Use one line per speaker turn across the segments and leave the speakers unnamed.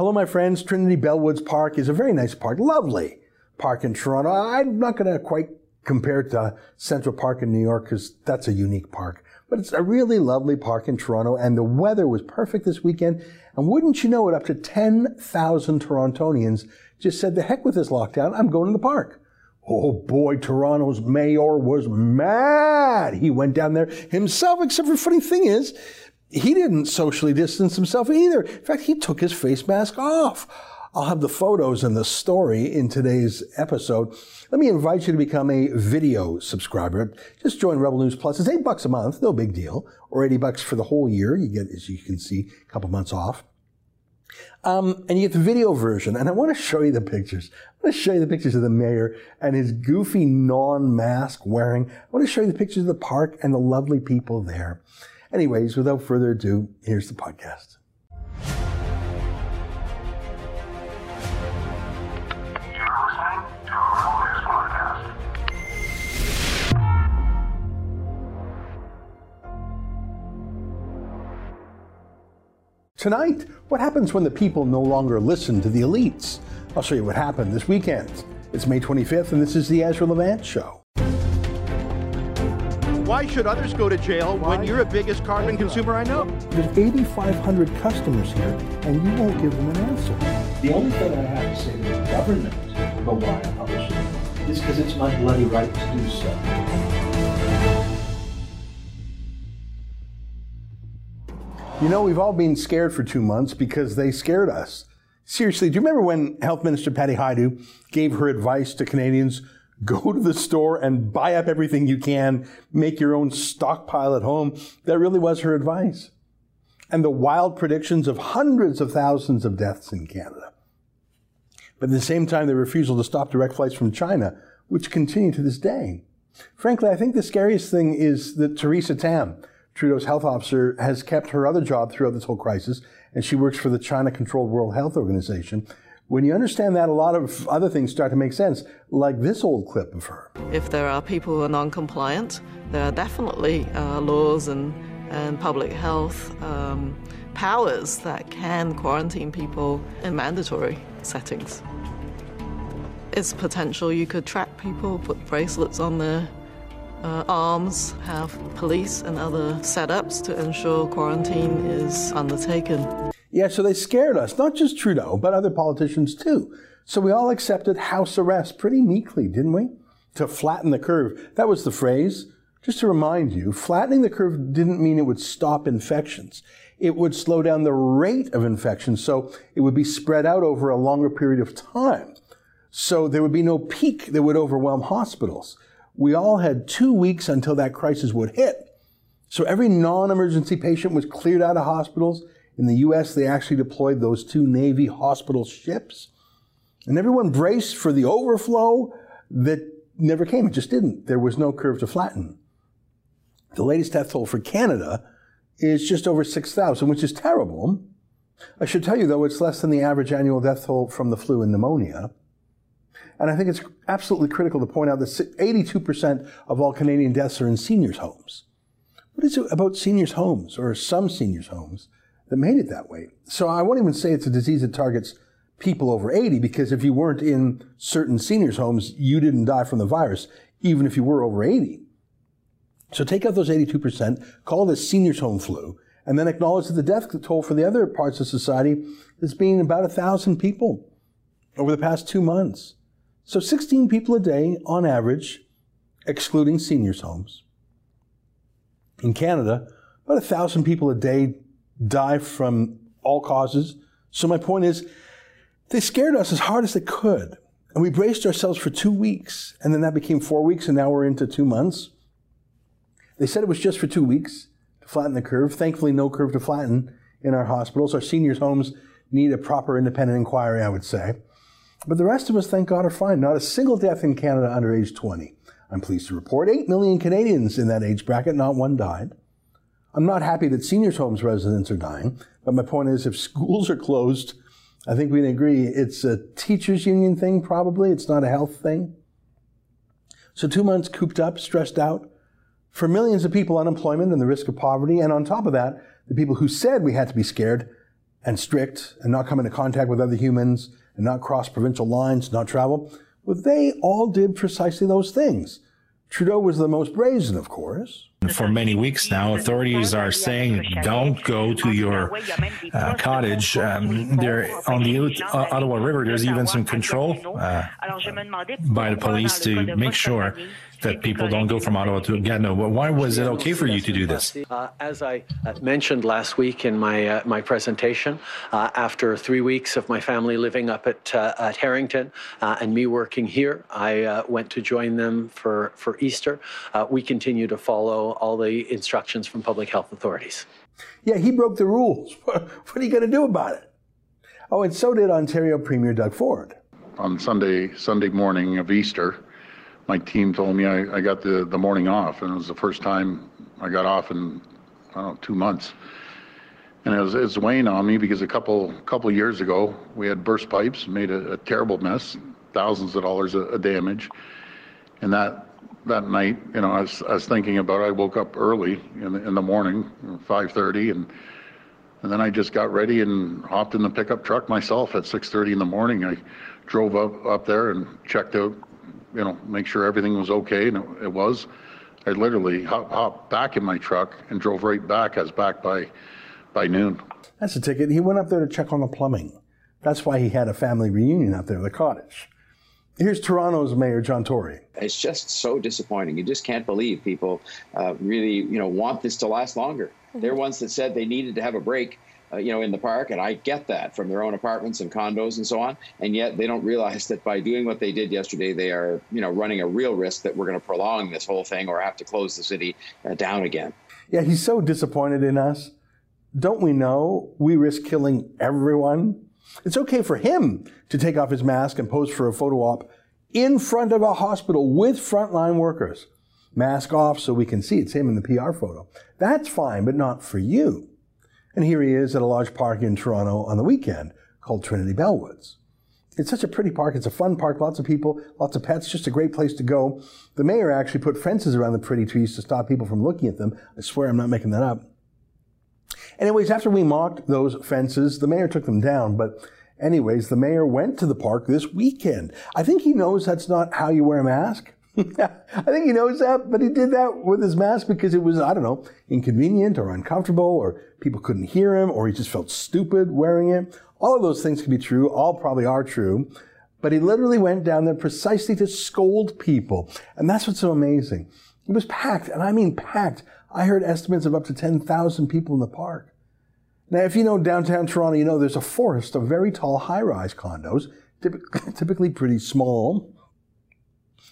Hello, my friends. Trinity Bellwoods Park is a very nice park, lovely park in Toronto. I'm not going to quite compare it to Central Park in New York because that's a unique park. But it's a really lovely park in Toronto, and the weather was perfect this weekend. And wouldn't you know it, up to 10,000 Torontonians just said, the heck with this lockdown, I'm going to the park. Oh boy, Toronto's mayor was mad. He went down there himself, except for the funny thing is, he didn't socially distance himself either. In fact, he took his face mask off. I'll have the photos and the story in today's episode. Let me invite you to become a video subscriber. Just join Rebel News Plus. It's eight bucks a month, no big deal, or 80 bucks for the whole year. You get, as you can see, a couple months off. Um, and you get the video version. And I want to show you the pictures. I want to show you the pictures of the mayor and his goofy non-mask wearing. I want to show you the pictures of the park and the lovely people there. Anyways, without further ado, here's the podcast. Tonight, what happens when the people no longer listen to the elites? I'll show you what happened this weekend. It's May 25th, and this is the Ezra Levant Show.
Why should others go to jail Why? when you're the biggest carbon consumer I know?
There's 8,500 customers here, and you won't give them an answer.
The only thing I have to say to the government about why I publish it is because it's my bloody right to do so.
You know, we've all been scared for two months because they scared us. Seriously, do you remember when Health Minister Patty Hajdu gave her advice to Canadians? Go to the store and buy up everything you can, make your own stockpile at home. That really was her advice. And the wild predictions of hundreds of thousands of deaths in Canada. But at the same time, the refusal to stop direct flights from China, which continue to this day. Frankly, I think the scariest thing is that Theresa Tam, Trudeau's health officer, has kept her other job throughout this whole crisis, and she works for the China controlled World Health Organization. When you understand that, a lot of other things start to make sense, like this old clip of her.
If there are people who are non compliant, there are definitely uh, laws and, and public health um, powers that can quarantine people in mandatory settings. It's potential you could track people, put bracelets on their uh, arms, have police and other setups to ensure quarantine is undertaken.
Yeah, so they scared us, not just Trudeau, but other politicians too. So we all accepted house arrest pretty meekly, didn't we? To flatten the curve. That was the phrase. Just to remind you, flattening the curve didn't mean it would stop infections. It would slow down the rate of infection, so it would be spread out over a longer period of time. So there would be no peak that would overwhelm hospitals we all had two weeks until that crisis would hit. So every non-emergency patient was cleared out of hospitals. In the US, they actually deployed those two Navy hospital ships. And everyone braced for the overflow that never came. It just didn't. There was no curve to flatten. The latest death toll for Canada is just over 6,000, which is terrible. I should tell you, though, it's less than the average annual death toll from the flu and pneumonia. And I think it's absolutely critical to point out that 82% of all Canadian deaths are in seniors' homes. What is it about seniors' homes or some seniors' homes that made it that way? So I won't even say it's a disease that targets people over 80 because if you weren't in certain seniors' homes, you didn't die from the virus, even if you were over 80. So take out those 82%, call it a seniors' home flu, and then acknowledge that the death toll for the other parts of society has been about a thousand people over the past two months. So 16 people a day on average, excluding seniors' homes. In Canada, about a thousand people a day die from all causes. So my point is, they scared us as hard as they could. And we braced ourselves for two weeks. And then that became four weeks, and now we're into two months. They said it was just for two weeks to flatten the curve. Thankfully, no curve to flatten in our hospitals. Our seniors' homes need a proper independent inquiry, I would say. But the rest of us, thank God, are fine. Not a single death in Canada under age 20. I'm pleased to report 8 million Canadians in that age bracket, not one died. I'm not happy that seniors' homes residents are dying, but my point is if schools are closed, I think we can agree it's a teachers' union thing, probably. It's not a health thing. So, two months cooped up, stressed out. For millions of people, unemployment and the risk of poverty. And on top of that, the people who said we had to be scared and strict and not come into contact with other humans and not cross provincial lines, not travel. Well, they all did precisely those things. Trudeau was the most brazen, of course.
For many weeks now, authorities are saying don't go to your uh, cottage. Um, there on the uh, Ottawa River, there's even some control uh, by the police to make sure that people don't go from Ottawa to Gatineau. Why was it okay for you to do this?
Uh, as I uh, mentioned last week in my uh, my presentation, uh, after three weeks of my family living up at uh, at Harrington uh, and me working here, I went to join them for for Easter. we continue to follow all the instructions from public health authorities.
Yeah, he broke the rules. what are you going to do about it? Oh, and so did Ontario Premier Doug Ford.
On Sunday Sunday morning of Easter my team told me I, I got the, the morning off, and it was the first time I got off in I don't know two months. And it was, it was weighing on me because a couple couple years ago we had burst pipes, made a, a terrible mess, thousands of dollars of, of damage. And that that night, you know, I was, I was thinking about. It. I woke up early in the, in the morning, 5:30, and and then I just got ready and hopped in the pickup truck myself at 6:30 in the morning. I drove up up there and checked out you know, make sure everything was okay, and it, it was. I literally hop, hopped back in my truck and drove right back. I was back by by noon.
That's a ticket. He went up there to check on the plumbing. That's why he had a family reunion out there at the cottage. Here's Toronto's Mayor John Tory.
It's just so disappointing. You just can't believe people uh, really, you know, want this to last longer. Mm-hmm. They're ones that said they needed to have a break uh, you know, in the park, and I get that from their own apartments and condos and so on. And yet they don't realize that by doing what they did yesterday, they are, you know, running a real risk that we're going to prolong this whole thing or have to close the city uh, down again.
Yeah, he's so disappointed in us. Don't we know we risk killing everyone? It's okay for him to take off his mask and pose for a photo op in front of a hospital with frontline workers. Mask off so we can see it's him in the PR photo. That's fine, but not for you. And here he is at a large park in Toronto on the weekend called Trinity Bellwoods. It's such a pretty park. It's a fun park, lots of people, lots of pets, just a great place to go. The mayor actually put fences around the pretty trees to stop people from looking at them. I swear I'm not making that up. Anyways, after we mocked those fences, the mayor took them down. But anyways, the mayor went to the park this weekend. I think he knows that's not how you wear a mask. I think he knows that, but he did that with his mask because it was, I don't know, inconvenient or uncomfortable, or people couldn't hear him, or he just felt stupid wearing it. All of those things can be true. All probably are true. But he literally went down there precisely to scold people. And that's what's so amazing. It was packed, and I mean packed. I heard estimates of up to 10,000 people in the park. Now, if you know downtown Toronto, you know there's a forest of very tall high rise condos, typically pretty small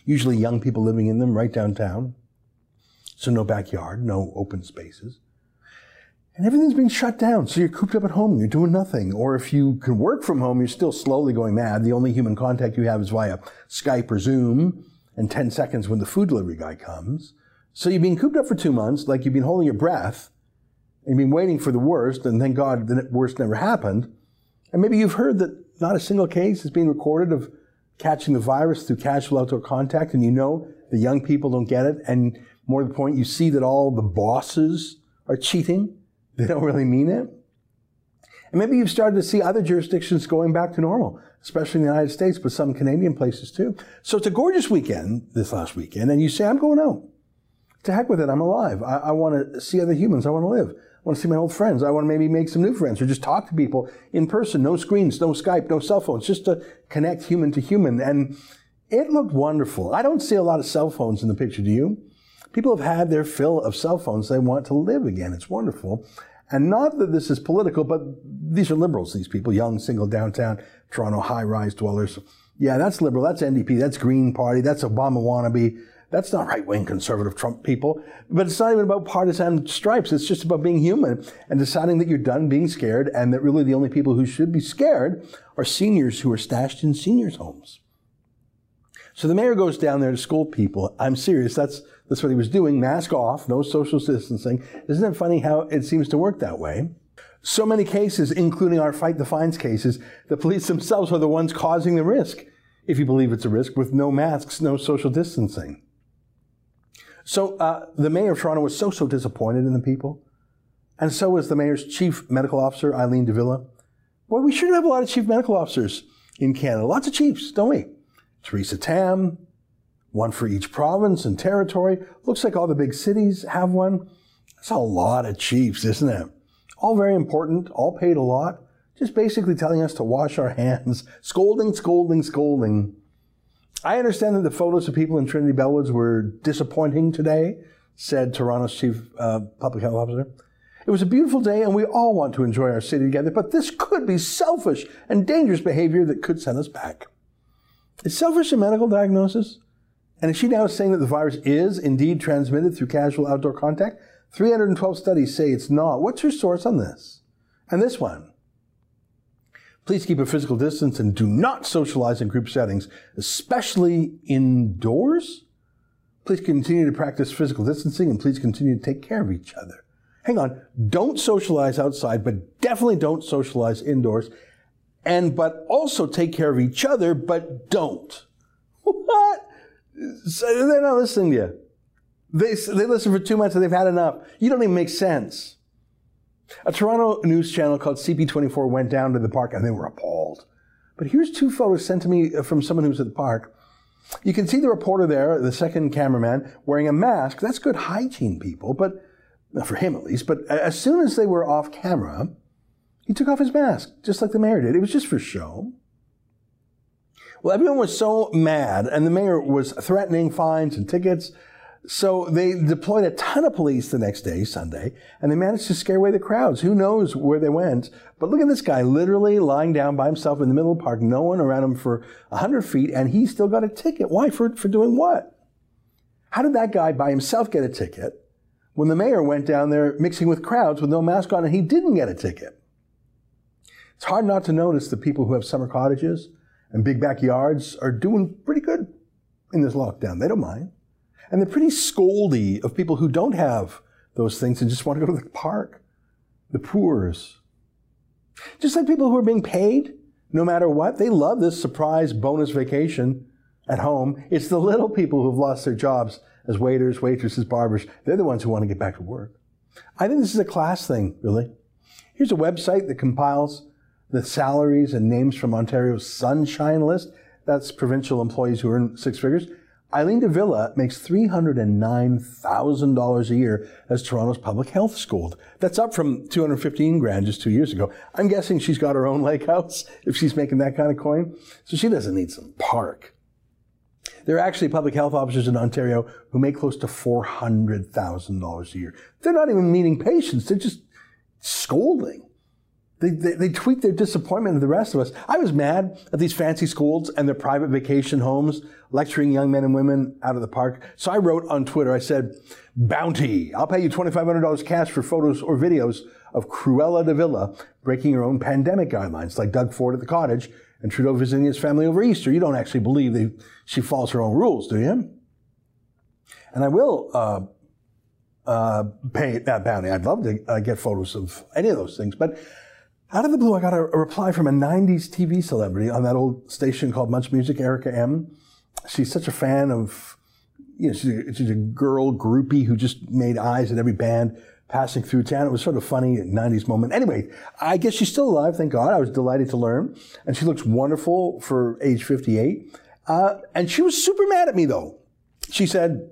usually young people living in them right downtown. So no backyard, no open spaces. And everything's being shut down. So you're cooped up at home, you're doing nothing. Or if you can work from home, you're still slowly going mad. The only human contact you have is via Skype or Zoom and 10 seconds when the food delivery guy comes. So you've been cooped up for two months, like you've been holding your breath and you've been waiting for the worst, and thank God the worst never happened. And maybe you've heard that not a single case is being recorded of catching the virus through casual outdoor contact, and you know the young people don't get it. And more to the point, you see that all the bosses are cheating. They don't really mean it. And maybe you've started to see other jurisdictions going back to normal, especially in the United States, but some Canadian places too. So it's a gorgeous weekend this last weekend, and you say, I'm going out. To heck with it, I'm alive. I, I want to see other humans. I want to live. Want to see my old friends. I want to maybe make some new friends or just talk to people in person. No screens, no Skype, no cell phones, just to connect human to human. And it looked wonderful. I don't see a lot of cell phones in the picture, do you? People have had their fill of cell phones. They want to live again. It's wonderful. And not that this is political, but these are liberals, these people, young, single downtown Toronto high rise dwellers. Yeah, that's liberal. That's NDP. That's Green Party. That's Obama wannabe. That's not right wing conservative Trump people. But it's not even about partisan stripes. It's just about being human and deciding that you're done being scared and that really the only people who should be scared are seniors who are stashed in seniors' homes. So the mayor goes down there to scold people. I'm serious. That's, that's what he was doing. Mask off, no social distancing. Isn't it funny how it seems to work that way? So many cases, including our fight the fines cases, the police themselves are the ones causing the risk, if you believe it's a risk, with no masks, no social distancing. So uh, the mayor of Toronto was so, so disappointed in the people. And so was the mayor's chief medical officer, Eileen Villa. Boy, we sure do have a lot of chief medical officers in Canada. Lots of chiefs, don't we? Theresa Tam, one for each province and territory. Looks like all the big cities have one. That's a lot of chiefs, isn't it? All very important, all paid a lot. Just basically telling us to wash our hands. Scolding, scolding, scolding. I understand that the photos of people in Trinity Bellwoods were disappointing today, said Toronto's chief uh, public health officer. It was a beautiful day and we all want to enjoy our city together, but this could be selfish and dangerous behavior that could send us back. Is selfish a medical diagnosis? And is she now saying that the virus is indeed transmitted through casual outdoor contact? 312 studies say it's not. What's her source on this? And this one. Please keep a physical distance and do not socialize in group settings, especially indoors. Please continue to practice physical distancing and please continue to take care of each other. Hang on. Don't socialize outside, but definitely don't socialize indoors. And, but also take care of each other, but don't. What? So they're not listening to you. They, they listen for two months and they've had enough. You don't even make sense. A Toronto news channel called CP24 went down to the park and they were appalled. But here's two photos sent to me uh, from someone who was at the park. You can see the reporter there, the second cameraman, wearing a mask. That's good hygiene, people, but uh, for him at least. But uh, as soon as they were off camera, he took off his mask, just like the mayor did. It was just for show. Well, everyone was so mad, and the mayor was threatening fines and tickets. So they deployed a ton of police the next day, Sunday, and they managed to scare away the crowds. Who knows where they went? But look at this guy literally lying down by himself in the middle of the park, no one around him for 100 feet, and he still got a ticket. Why? For, for doing what? How did that guy by himself get a ticket when the mayor went down there mixing with crowds with no mask on and he didn't get a ticket? It's hard not to notice the people who have summer cottages and big backyards are doing pretty good in this lockdown. They don't mind. And they're pretty scoldy of people who don't have those things and just want to go to the park. The poors. Just like people who are being paid, no matter what, they love this surprise bonus vacation at home. It's the little people who've lost their jobs as waiters, waitresses, barbers. They're the ones who want to get back to work. I think this is a class thing, really. Here's a website that compiles the salaries and names from Ontario's Sunshine List. That's provincial employees who earn six figures. Eileen de Villa makes $309,000 a year as Toronto's public health scold. That's up from 215 grand just two years ago. I'm guessing she's got her own lake house if she's making that kind of coin. So she doesn't need some park. There are actually public health officers in Ontario who make close to $400,000 a year. They're not even meeting patients. They're just scolding. They, they, they, tweet their disappointment to the rest of us. I was mad at these fancy schools and their private vacation homes lecturing young men and women out of the park. So I wrote on Twitter, I said, bounty. I'll pay you $2,500 cash for photos or videos of Cruella de Villa breaking her own pandemic guidelines, like Doug Ford at the cottage and Trudeau visiting his family over Easter. You don't actually believe that she follows her own rules, do you? And I will uh, uh, pay that bounty. I'd love to uh, get photos of any of those things, but out of the blue, I got a, a, reply from a 90s TV celebrity on that old station called Much Music, Erica M. She's such a fan of, you know, she's a, she's a girl groupie who just made eyes at every band passing through town. It was sort of funny, 90s moment. Anyway, I guess she's still alive, thank God. I was delighted to learn. And she looks wonderful for age 58. Uh, and she was super mad at me, though. She said,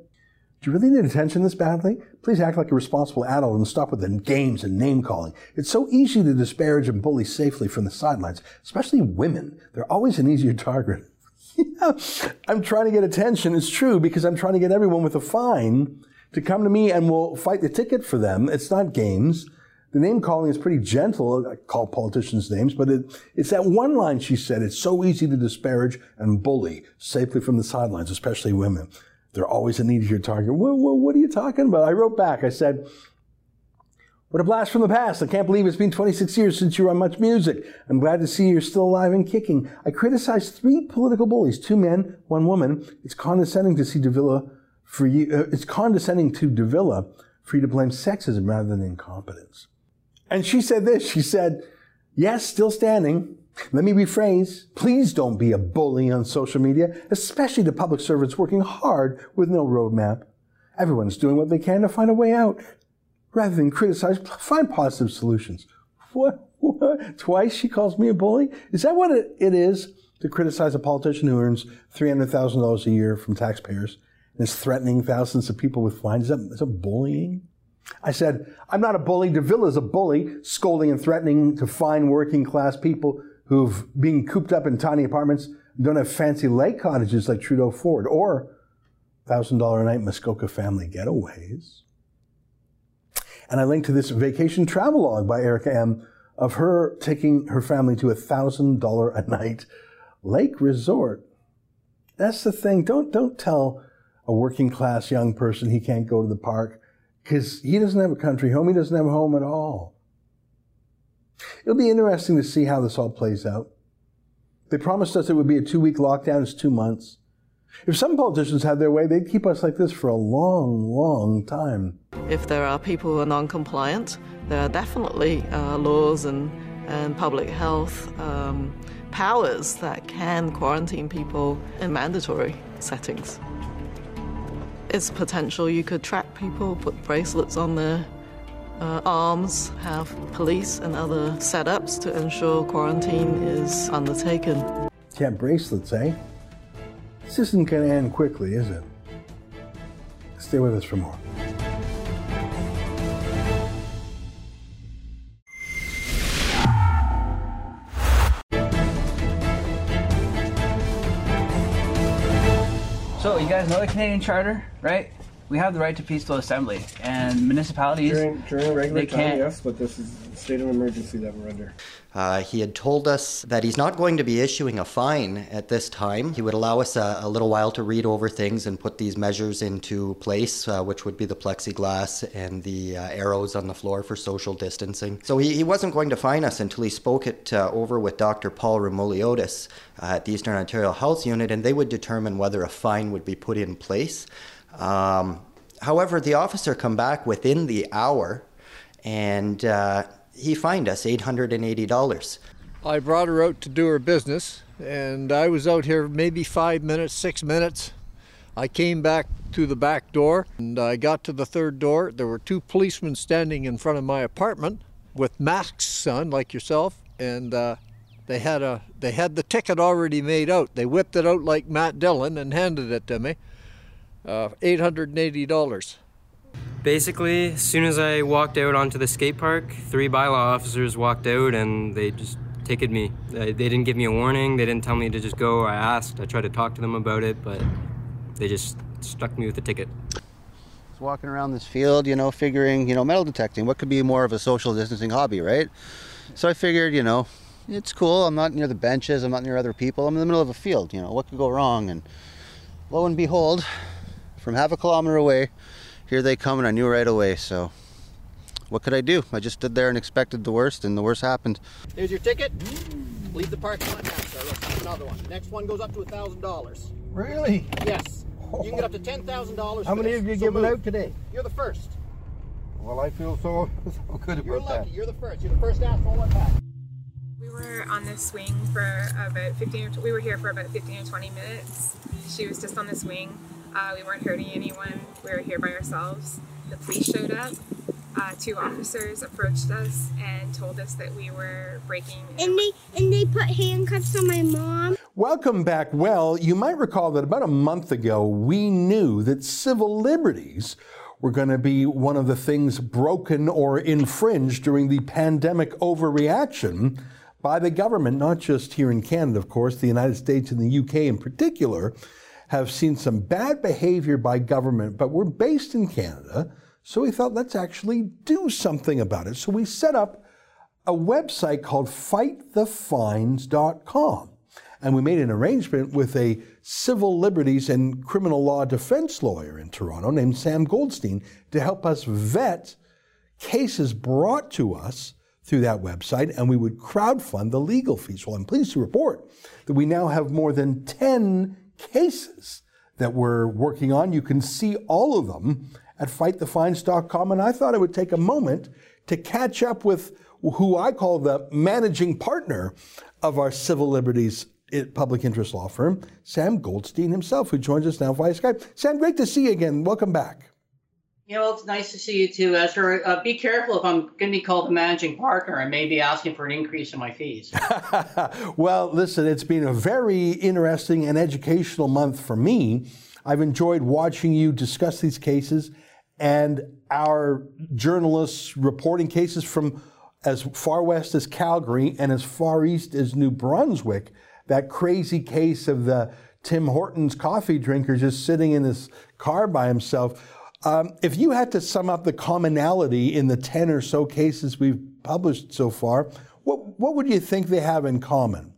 do you really need attention this badly? Please act like a responsible adult and stop with the games and name calling. It's so easy to disparage and bully safely from the sidelines, especially women. They're always an easier target. yeah, I'm trying to get attention. It's true because I'm trying to get everyone with a fine to come to me and we'll fight the ticket for them. It's not games. The name calling is pretty gentle. I call politicians names, but it, it's that one line she said. It's so easy to disparage and bully safely from the sidelines, especially women. They're always an easier target. What, what, what are you talking about? I wrote back. I said, what a blast from the past. I can't believe it's been 26 years since you were on Much Music. I'm glad to see you're still alive and kicking. I criticized three political bullies, two men, one woman. It's condescending to see for you, uh, it's condescending to de Villa for you to blame sexism rather than incompetence. And she said this, she said, yes, still standing. Let me rephrase. Please don't be a bully on social media, especially the public servants working hard with no roadmap. Everyone's doing what they can to find a way out. Rather than criticize, find positive solutions. What, Twice she calls me a bully? Is that what it, is to criticize a politician who earns $300,000 a year from taxpayers and is threatening thousands of people with fines? Is that, is that bullying? I said, I'm not a bully. de Villa is a bully, scolding and threatening to fine working class people who've been cooped up in tiny apartments don't have fancy lake cottages like Trudeau Ford or $1,000 a night Muskoka family getaways. And I linked to this vacation travelogue by Erica M of her taking her family to a $1,000 a night lake resort. That's the thing. Don't, don't tell a working class young person he can't go to the park because he doesn't have a country home. He doesn't have a home at all. It'll be interesting to see how this all plays out. They promised us it would be a two week lockdown. It's two months. If some politicians had their way, they'd keep us like this for a long, long time.
If there are people who are non compliant, there are definitely uh, laws and, and public health um, powers that can quarantine people in mandatory settings. It's potential you could track people, put bracelets on their uh, arms, have police and other setups to ensure quarantine is undertaken.
Yeah, bracelets, eh? This isn't going to end quickly, is it? Stay with us for more.
So you guys know the Canadian Charter, right? We have the right to peaceful assembly, and municipalities
during, during regular
they
time,
can't.
yes, but this is a state of emergency that we're under.
Uh, he had told us that he's not going to be issuing a fine at this time. He would allow us a, a little while to read over things and put these measures into place, uh, which would be the plexiglass and the uh, arrows on the floor for social distancing. So he, he wasn't going to fine us until he spoke it uh, over with Dr. Paul Roumeliotis uh, at the Eastern Ontario Health Unit, and they would determine whether a fine would be put in place. Um, however, the officer come back within the hour and uh, he fined us $880.
I brought her out to do her business, and I was out here maybe five minutes, six minutes. I came back to the back door, and I got to the third door. There were two policemen standing in front of my apartment with masks on, like yourself, and uh, they had a they had the ticket already made out. They whipped it out like Matt Dillon and handed it to me. Uh, eight hundred and eighty dollars.
Basically, as soon as I walked out onto the skate park, three bylaw officers walked out and they just ticketed me. They, they didn't give me a warning. They didn't tell me to just go. I asked. I tried to talk to them about it, but they just stuck me with the ticket.
I was walking around this field, you know, figuring, you know, metal detecting. What could be more of a social distancing hobby, right? So I figured, you know, it's cool. I'm not near the benches. I'm not near other people. I'm in the middle of a field. You know, what could go wrong? And lo and behold, from half a kilometer away, here they come, and I knew right away. So, what could I do? I just stood there and expected the worst, and the worst happened.
Here's your ticket. Leave the parking lot now, sir. Let's have another one. Next one goes up to thousand dollars.
Really?
Yes. You can get up to oh. ten thousand dollars.
How many of you
so
given
move.
out today?
You're the first.
Well, I feel so, so good
You're
about
lucky.
that.
You're the first. You're the first asshole I've had.
We were on this swing for about 15 or tw- we were here for about 15 or 20 minutes. She was just on the swing. Uh, we weren't hurting anyone. We were here by ourselves. The police showed up. Uh, two officers approached us and told us that we were breaking.
And they and they put handcuffs on my mom.
Welcome back. Well, you might recall that about a month ago, we knew that civil liberties were going to be one of the things broken or infringed during the pandemic overreaction by the government, not just here in Canada, of course, the United States and the UK in particular have seen some bad behavior by government, but we're based in Canada, so we thought let's actually do something about it. So we set up a website called fightthefines.com. And we made an arrangement with a civil liberties and criminal law defense lawyer in Toronto named Sam Goldstein to help us vet cases brought to us through that website, and we would crowdfund the legal fees. Well, I'm pleased to report that we now have more than 10 cases that we're working on. You can see all of them at fightthefines.com, and I thought I would take a moment to catch up with who I call the managing partner of our civil liberties eh, public interest law firm, Sam Goldstein himself, who joins us now via Skype. Sam, great to see you again. Welcome back.
You know, it's nice to see you too, Ezra. Uh, be careful if I'm going to be called the managing partner and maybe asking for an increase in my fees.
well, listen, it's been a very interesting and educational month for me. I've enjoyed watching you discuss these cases and our journalists reporting cases from as far west as Calgary and as far east as New Brunswick. That crazy case of the Tim Hortons coffee drinker just sitting in his car by himself. Um, if you had to sum up the commonality in the 10 or so cases we've published so far, what, what would you think they have in common?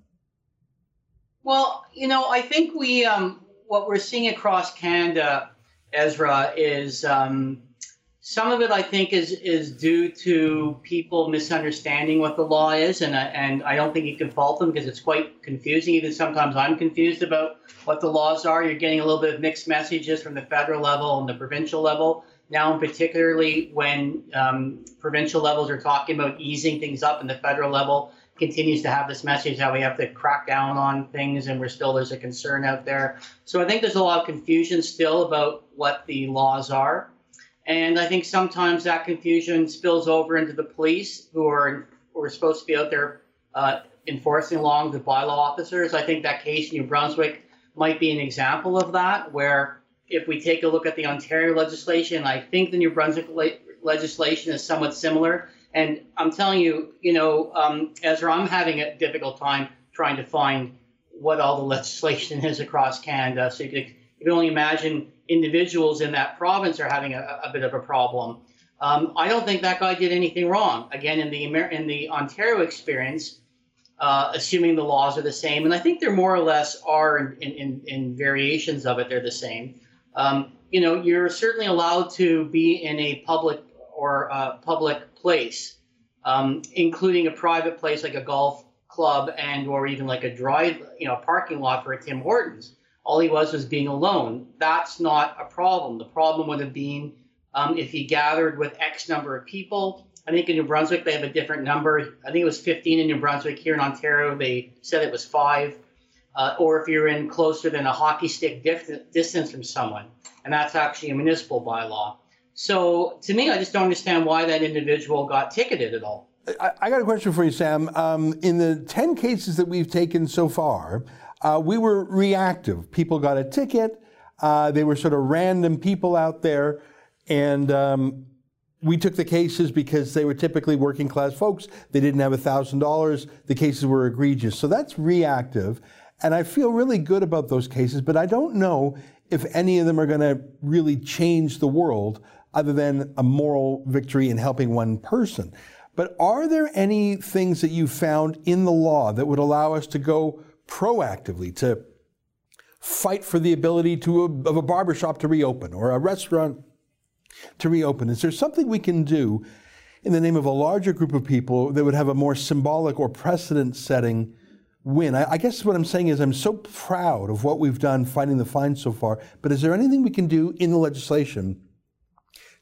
Well, you know, I think we, um, what we're seeing across Canada, Ezra, is um, some of it I think is is due to people misunderstanding what the law is, and and I don't think you can fault them because it's quite confusing. Even sometimes I'm confused about what the laws are. You're getting a little bit of mixed messages from the federal level and the provincial level. Now, and particularly when um, provincial levels are talking about easing things up, and the federal level continues to have this message that we have to crack down on things, and we're still there's a concern out there. So I think there's a lot of confusion still about what the laws are. And I think sometimes that confusion spills over into the police who are who are supposed to be out there uh, enforcing along the bylaw officers. I think that case in New Brunswick might be an example of that, where if we take a look at the Ontario legislation, I think the New Brunswick le- legislation is somewhat similar. And I'm telling you, you know, um, Ezra, I'm having a difficult time trying to find what all the legislation is across Canada. So you can, you can only imagine individuals in that province are having a, a bit of a problem. Um, I don't think that guy did anything wrong. Again, in the Amer- in the Ontario experience, uh, assuming the laws are the same, and I think there more or less are in, in, in variations of it, they're the same. Um, you know, you're certainly allowed to be in a public or uh, public place, um, including a private place like a golf club and or even like a drive, you know, parking lot for a Tim Hortons. All he was was being alone. That's not a problem. The problem would have been um, if he gathered with X number of people. I think in New Brunswick they have a different number. I think it was 15 in New Brunswick. Here in Ontario they said it was five. Uh, or if you're in closer than a hockey stick dif- distance from someone, and that's actually a municipal bylaw. So to me, I just don't understand why that individual got ticketed at all.
I, I got a question for you, Sam. Um, in the 10 cases that we've taken so far, uh, we were reactive. People got a ticket. Uh, they were sort of random people out there. And um, we took the cases because they were typically working class folks. They didn't have $1,000. The cases were egregious. So that's reactive. And I feel really good about those cases, but I don't know if any of them are going to really change the world other than a moral victory in helping one person. But are there any things that you found in the law that would allow us to go proactively to fight for the ability to of a barbershop to reopen or a restaurant to reopen? Is there something we can do in the name of a larger group of people that would have a more symbolic or precedent setting win? I, I guess what I'm saying is I'm so proud of what we've done fighting the fine so far, but is there anything we can do in the legislation?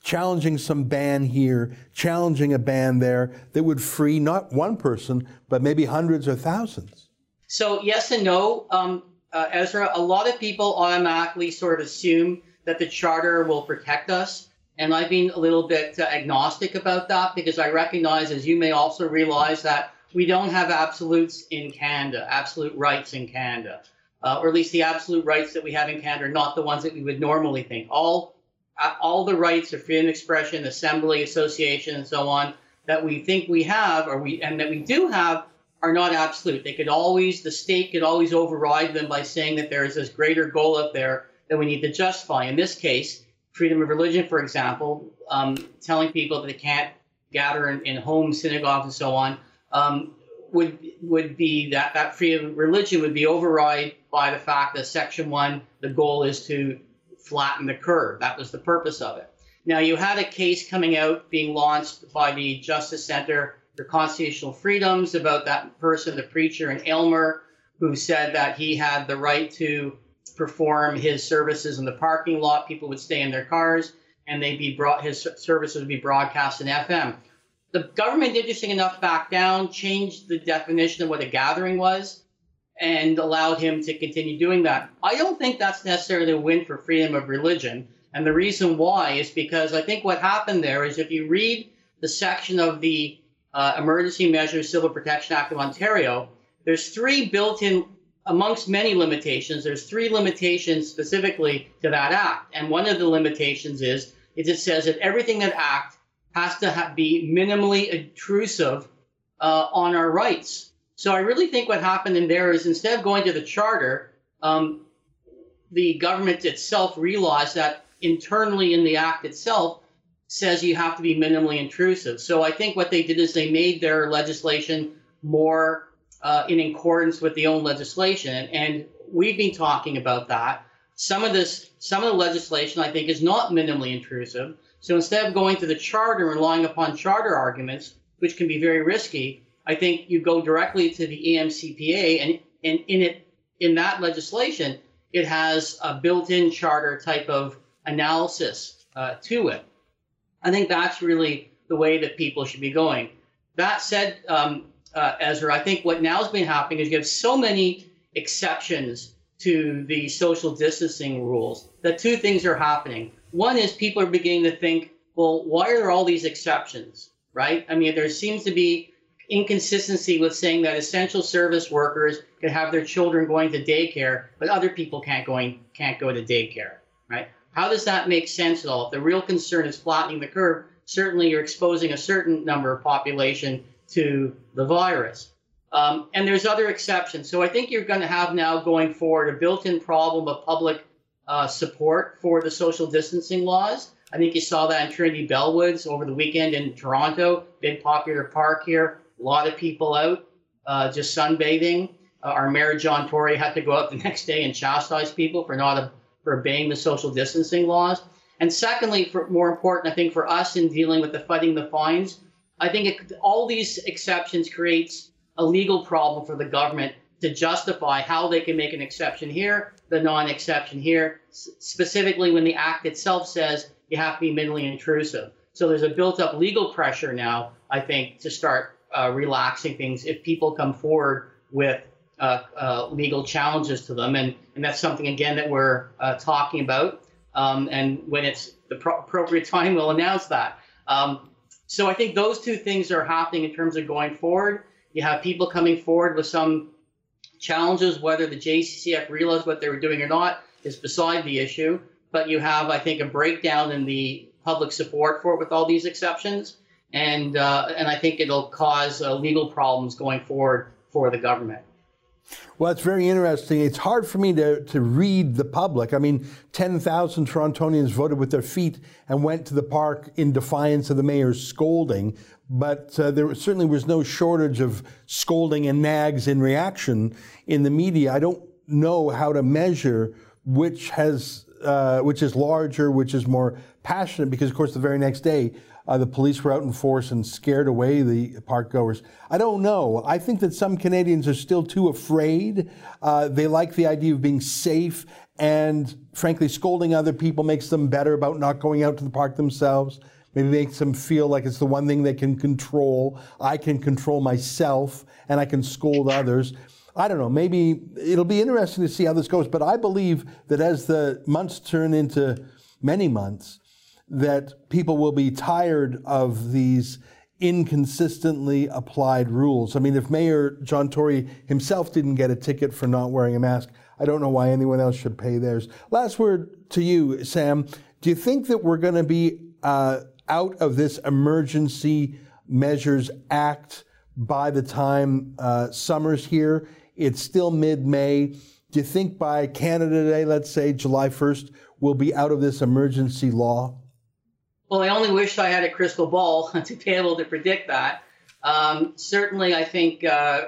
Challenging some ban here, challenging a ban there that would free not one person, but maybe hundreds or thousands.
So yes and no, um, uh, Ezra. A lot of people automatically sort of assume that the charter will protect us, and I've been a little bit uh, agnostic about that because I recognize, as you may also realize, that we don't have absolutes in Canada, absolute rights in Canada, uh, or at least the absolute rights that we have in Canada are not the ones that we would normally think. All uh, all the rights of freedom of expression, assembly, association, and so on that we think we have, or we and that we do have are not absolute. They could always, the state could always override them by saying that there is this greater goal out there that we need to justify. In this case, freedom of religion, for example, um, telling people that they can't gather in, in homes, synagogues, and so on, um, would would be that that freedom of religion would be override by the fact that Section One, the goal is to flatten the curve. That was the purpose of it. Now you had a case coming out being launched by the Justice Center for constitutional freedoms about that person, the preacher in Aylmer, who said that he had the right to perform his services in the parking lot. People would stay in their cars, and they'd be brought. His services would be broadcast in FM. The government, interesting enough, backed down, changed the definition of what a gathering was, and allowed him to continue doing that. I don't think that's necessarily a win for freedom of religion. And the reason why is because I think what happened there is if you read the section of the uh, Emergency Measures Civil Protection Act of Ontario, there's three built in, amongst many limitations, there's three limitations specifically to that act. And one of the limitations is, it says that everything that act has to ha- be minimally intrusive uh, on our rights. So I really think what happened in there is instead of going to the charter, um, the government itself realized that internally in the act itself says you have to be minimally intrusive. So I think what they did is they made their legislation more uh, in accordance with the own legislation, and we've been talking about that. Some of this, some of the legislation, I think, is not minimally intrusive. So instead of going to the charter and relying upon charter arguments, which can be very risky, I think you go directly to the EMCPA, and and in it in that legislation, it has a built-in charter type of analysis uh, to it. I think that's really the way that people should be going. That said, um, uh, Ezra, I think what now has been happening is you have so many exceptions to the social distancing rules that two things are happening. One is people are beginning to think, well, why are there all these exceptions, right? I mean, there seems to be inconsistency with saying that essential service workers can have their children going to daycare, but other people can't going can't go to daycare, right? How does that make sense at all? If the real concern is flattening the curve, certainly you're exposing a certain number of population to the virus. Um, and there's other exceptions. So I think you're going to have now going forward a built-in problem of public uh, support for the social distancing laws. I think you saw that in Trinity Bellwoods over the weekend in Toronto, big popular park here. A lot of people out uh, just sunbathing. Uh, our mayor John Tory had to go out the next day and chastise people for not for obeying the social distancing laws. And secondly, for more important, I think for us in dealing with the fighting the fines, I think it, all these exceptions creates a legal problem for the government to justify how they can make an exception here, the non-exception here, specifically when the act itself says you have to be minimally intrusive. So there's a built-up legal pressure now, I think, to start uh, relaxing things if people come forward with legal challenges to them, and and that's something again that we're uh, talking about. Um, and when it's the pro- appropriate time, we'll announce that. Um, so I think those two things are happening in terms of going forward. You have people coming forward with some challenges, whether the JCCF realized what they were doing or not is beside the issue. But you have, I think, a breakdown in the public support for it with all these exceptions, and uh, and I think it'll cause uh, legal problems going forward for the government.
Well, it's very interesting. It's hard for me to, to read the public. I mean, 10,000 Torontonians voted with their feet and went to the park in defiance of the mayor's scolding. But uh, there certainly was no shortage of scolding and nags in reaction in the media. I don't know how to measure which has uh, which is larger, which is more passionate, because of course the very next day uh, the police were out in force and scared away the park goers. I don't know. I think that some Canadians are still too afraid. Uh, they like the idea of being safe, and frankly, scolding other people makes them better about not going out to the park themselves. Maybe makes them feel like it's the one thing they can control. I can control myself, and I can scold others. I don't know. Maybe it'll be interesting to see how this goes. But I believe that as the months turn into many months, that people will be tired of these inconsistently applied rules. I mean, if Mayor John Tory himself didn't get a ticket for not wearing a mask, I don't know why anyone else should pay theirs. Last word to you, Sam. Do you think that we're going to be uh, out of this Emergency Measures Act by the time uh, summer's here? It's still mid May. Do you think by Canada Day, let's say July 1st, we'll be out of this emergency law?
Well, I only wish I had a crystal ball to be able to predict that. Um, certainly, I think, uh,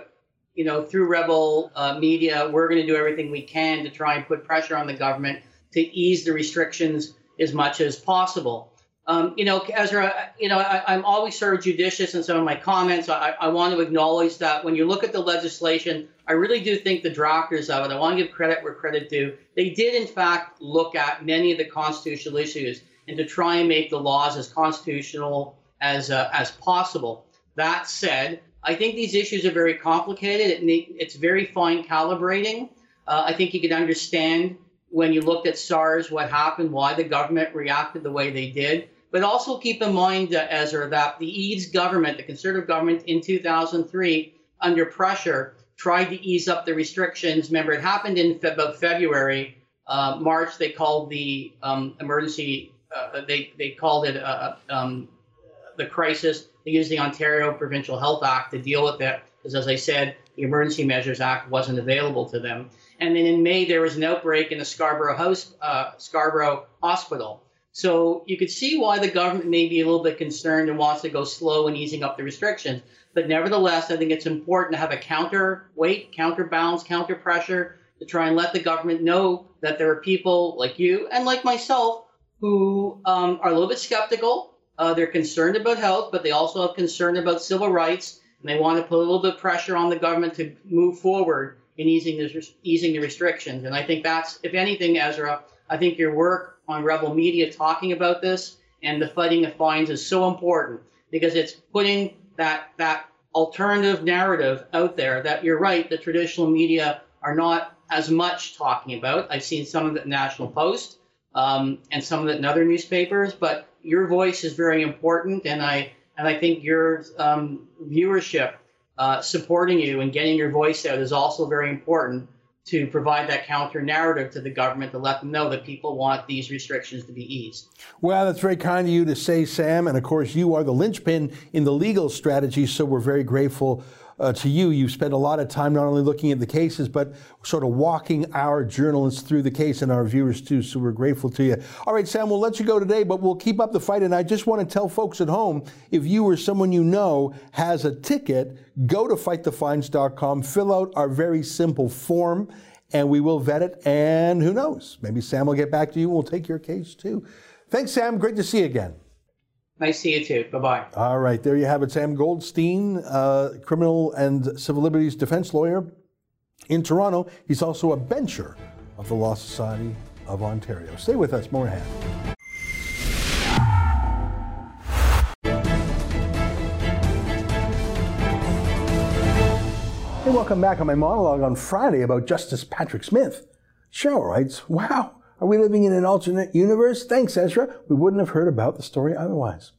you know, through Rebel uh, Media, we're going to do everything we can to try and put pressure on the government to ease the restrictions as much as possible. Um, you know, Ezra, you know, I, am always sort of judicious in some of my comments. I, I, want to acknowledge that when you look at the legislation, I really do think the drafters of it, I want to give credit where credit due. They did, in fact, look at many of the constitutional issues and to try and make the laws as constitutional as uh, as possible. That said, I think these issues are very complicated. It's very fine calibrating. Uh, I think you can understand when you looked at SARS, what happened, why the government reacted the way they did. But also keep in mind, uh, Ezra, that the Eves government, the Conservative government in 2003, under pressure, tried to ease up the restrictions. Remember, it happened in fe- about February. Uh, March, they called the um, emergency, uh, they, they called it uh, um, the crisis. They used the Ontario Provincial Health Act to deal with it, because as I said, the Emergency Measures Act wasn't available to them. And then in May, there was an outbreak in the Scarborough House, uh, Scarborough Hospital. So you could see why the government may be a little bit concerned and wants to go slow in easing up the restrictions. But nevertheless, I think it's important to have a counterweight, counterbalance, counter pressure to try and let the government know that there are people like you and like myself who um, are a little bit skeptical. Uh, they're concerned about health, but they also have concern about civil rights, and they want to put a little bit of pressure on the government to move forward in easing the, easing the restrictions. And I think that's, if anything, Ezra, I think your work on Rebel Media talking about this and the fighting of fines is so important because it's putting that that alternative narrative out there that you're right, the traditional media are not as much talking about. I've seen some of the National Post um, and some of it in other newspapers, but your voice is very important, and I and I think your um, viewership uh, supporting you and getting your voice out is also very important to provide that counter narrative to the government to let them know that people want these restrictions to be eased.
Well, that's very kind of you to say, Sam. And of course, you are the linchpin in the legal strategy, so we're very grateful. Uh, to you, you've spent a lot of time not only looking at the cases, but sort of walking our journalists through the case and our viewers too. So we're grateful to you. All right, Sam, we'll let you go today, but we'll keep up the fight. And I just want to tell folks at home if you or someone you know has a ticket, go to fightthefines.com, fill out our very simple form and we will vet it. And who knows? Maybe Sam will get back to you. and We'll take your case too. Thanks, Sam. Great to see you again.
Nice to see you too. Bye bye.
All right, there you have it. Sam Goldstein, uh, criminal and civil liberties defense lawyer in Toronto. He's also a bencher of the Law Society of Ontario. Stay with us. More ahead. Hey, welcome back on my monologue on Friday about Justice Patrick Smith. Cheryl writes, Wow, are we living in an alternate universe? Thanks, Ezra. We wouldn't have heard about the story otherwise.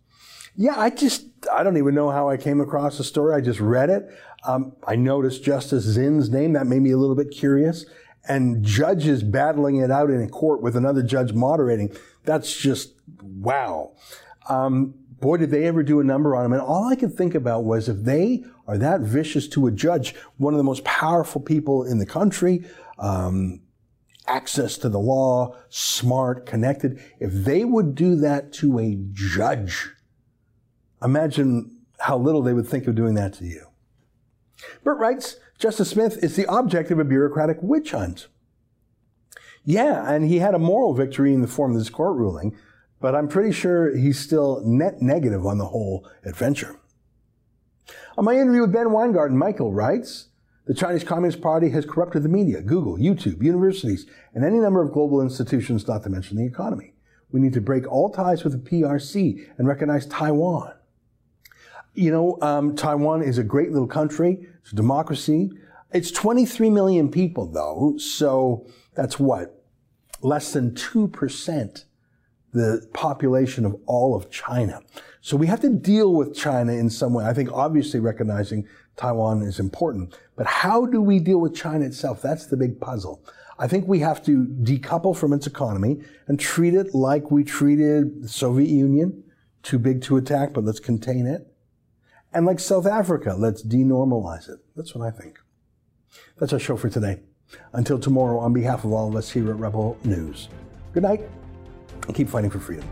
Yeah, I just, I don't even know how I came across the story. I just read it. Um, I noticed Justice Zinn's name. That made me a little bit curious. And judges battling it out in a court with another judge moderating. That's just, wow. Um, boy, did they ever do a number on him. And all I could think about was if they are that vicious to a judge, one of the most powerful people in the country, um, access to the law, smart, connected, if they would do that to a judge, imagine how little they would think of doing that to you. Bert writes, Justice Smith is the object of a bureaucratic witch hunt. Yeah, and he had a moral victory in the form of this court ruling, but I'm pretty sure he's still net negative on the whole adventure. On my interview with Ben Weingarten, Michael writes, the Chinese Communist Party has corrupted the media, Google, YouTube, universities, and any number of global institutions, not to mention the economy. We need to break all ties with the PRC and recognize Taiwan. You know, um, Taiwan is a great little country. It's a democracy. It's 23 million people, though, so that's what? Less than 2% the population of all of China. So we have to deal with China in some way. I think obviously recognizing Taiwan is important, but how do we deal with China itself? That's the big puzzle. I think we have to decouple from its economy and treat it like we treated the Soviet Union, too big to attack, but let's contain it. And like South Africa, let's denormalize it. That's what I think. That's our show for today. Until tomorrow, on behalf of all of us here at Rebel News, good night and keep fighting for freedom.